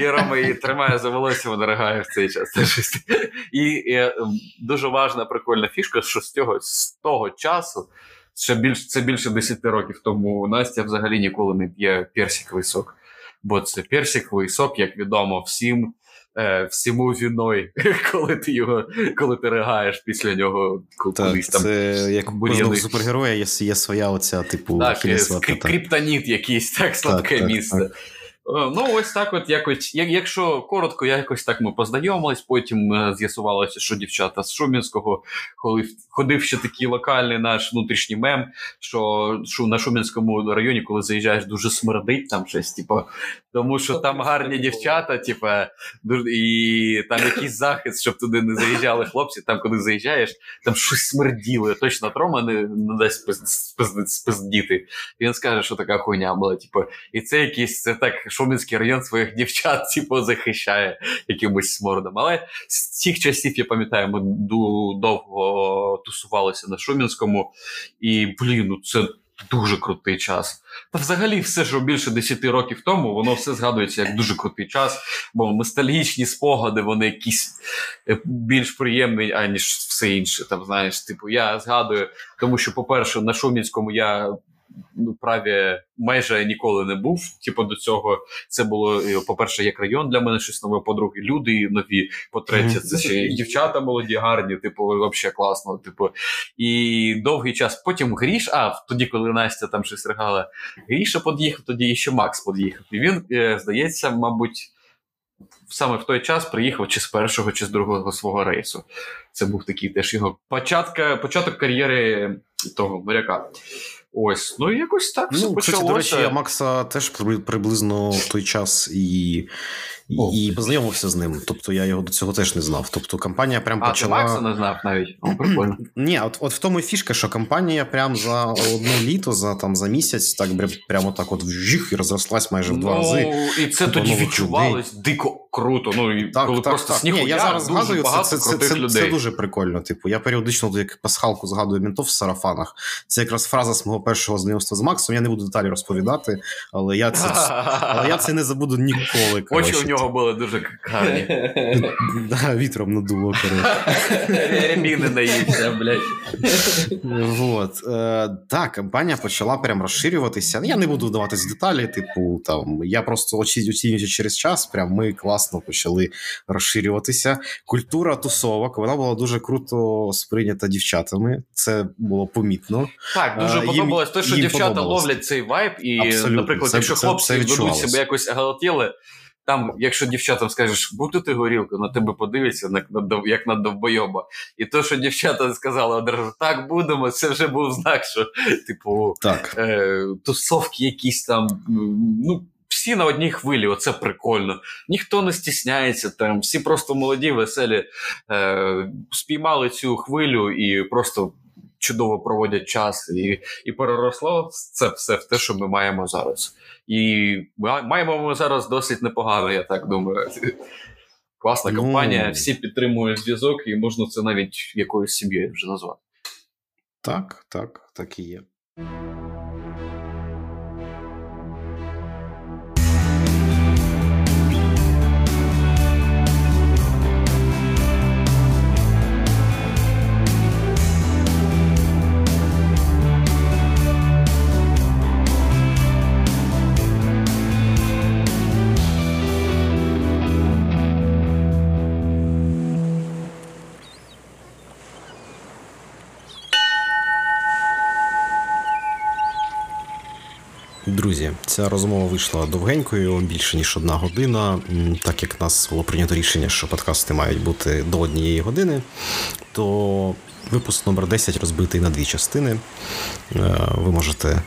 І Рома її тримає за волосся, вона ригає в цей час. І, і дуже важна прикольна фішка, що з того, з того часу, ще більш, це більше 10 років тому, Настя взагалі ніколи не п'є персиковий сок. Бо це персиковий сок, як відомо всім. Е, всьому віною, коли ти його коли ти ригаєш після нього колись там. Це як у супергероя є є своя оця, типу, так, криптоніт якийсь, так, місце. Так, так. Е, ну, ось так, от якось, якщо коротко, якось так ми познайомились, потім е, з'ясувалося, що дівчата з Шумінського, коли ходив ще такий локальний наш внутрішній мем, що, що на Шумінському районі, коли заїжджаєш, дуже смердить там щось, типу, тому що там гарні дівчата, типу, і там якийсь захист, щоб туди не заїжджали хлопці, там, коли заїжджаєш, там щось смерділо. Точно Трома не, не дасть спиздіти. Він скаже, що така хуйня була. Типу, і це якийсь це так. Шумінський район своїх дівчат типу, захищає якимось смородом. Але з цих часів я пам'ятаю, ми довго тусувалися на Шумінському, і блін, ну це дуже крутий час. Та взагалі, все, що більше 10 років тому, воно все згадується як дуже крутий час, бо ностальгічні спогади, вони якісь е, більш приємні, аніж все інше. Там, знаєш, типу, я згадую, тому що, по-перше, на Шумінському я праві майже ніколи не був. Типу, до цього це було, по-перше, як район для мене щось нове, по-друге, люди нові. По-третє, це ще дівчата молоді, гарні, типу, взагалі класно. Типу, і довгий час. Потім Гріш, а тоді, коли Настя там щось ригала, Гріша під'їхав, тоді ще Макс під'їхав. І він, е, здається, мабуть. Саме в той час приїхав чи з першого, чи з другого свого рейсу. Це був такий теж його початка, початок кар'єри того моряка. Ось, ну якось так все ну, почалося. Кстати, до речі, я Макса теж приблизно в той час і І познайомився з ним. Тобто я його до цього теж не знав. Тобто компанія прям а, почала. ти Макса не знав навіть. О, прикольно. Ні, от от в тому і фішка, що компанія прям за одне літо, за там за місяць, так прямо так от вжих і розрослась майже в два ну, рази. І це тоді відчувалось людей. дико круто. Ну і так, коли так, просто так. Ні, я зараз згадую, це, це, це, людей. це дуже прикольно. Типу, я періодично як пасхалку згадую ментов в сарафанах. Це якраз фраза з мого першого знайомства з Максом. Я не буду деталі розповідати, але я це але я це не забуду ніколи. Очі у нього були дуже гарні. Да, Вітром надуло, Рябіни наївся, блядь. Вот. Так, компанія почала прям розширюватися. Я не буду вдаватись в деталі, типу, там, я просто оцінюючи через час, прям ми класно почали розширюватися. Культура тусовок, вона була дуже круто сприйнята дівчатами. Це було помітно. Так, дуже їм, подобалось те, що дівчата ловлять цей вайб, і, наприклад, якщо хлопці ведуть себе якось галатіли, там, якщо дівчатам скажеш, будь ти горілку, на тебе на, як на довбойоба. І то, що дівчата сказали одразу, так будемо, це вже був знак, що, типу, Так. е, тусовки якісь там. Ну, всі на одній хвилі, оце прикольно. Ніхто не стісняється, там, всі просто молоді, веселі, е, спіймали цю хвилю і просто чудово проводять час. І, і переросло це все в те, що ми маємо зараз. І маємо ми зараз досить непогано, я так думаю. Класна Ну. компанія, всі підтримують зв'язок, і можна це навіть якоюсь сім'єю вже назвати. Так, так, так і є. Друзі, ця розмова вийшла довгенькою, більше ніж одна година. Так як нас було прийнято рішення, що подкасти мають бути до однієї години, то випуск номер 10 розбитий на дві частини. Е, Ви можете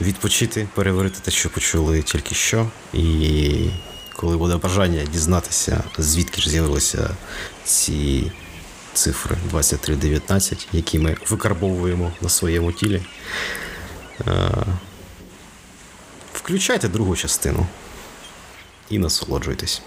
відпочити, переварити те, що почули тільки що, і коли буде бажання дізнатися, звідки ж з'явилися ці цифри 2319, які ми викарбовуємо на своєму тілі. Включайте другу частину і насолоджуйтесь.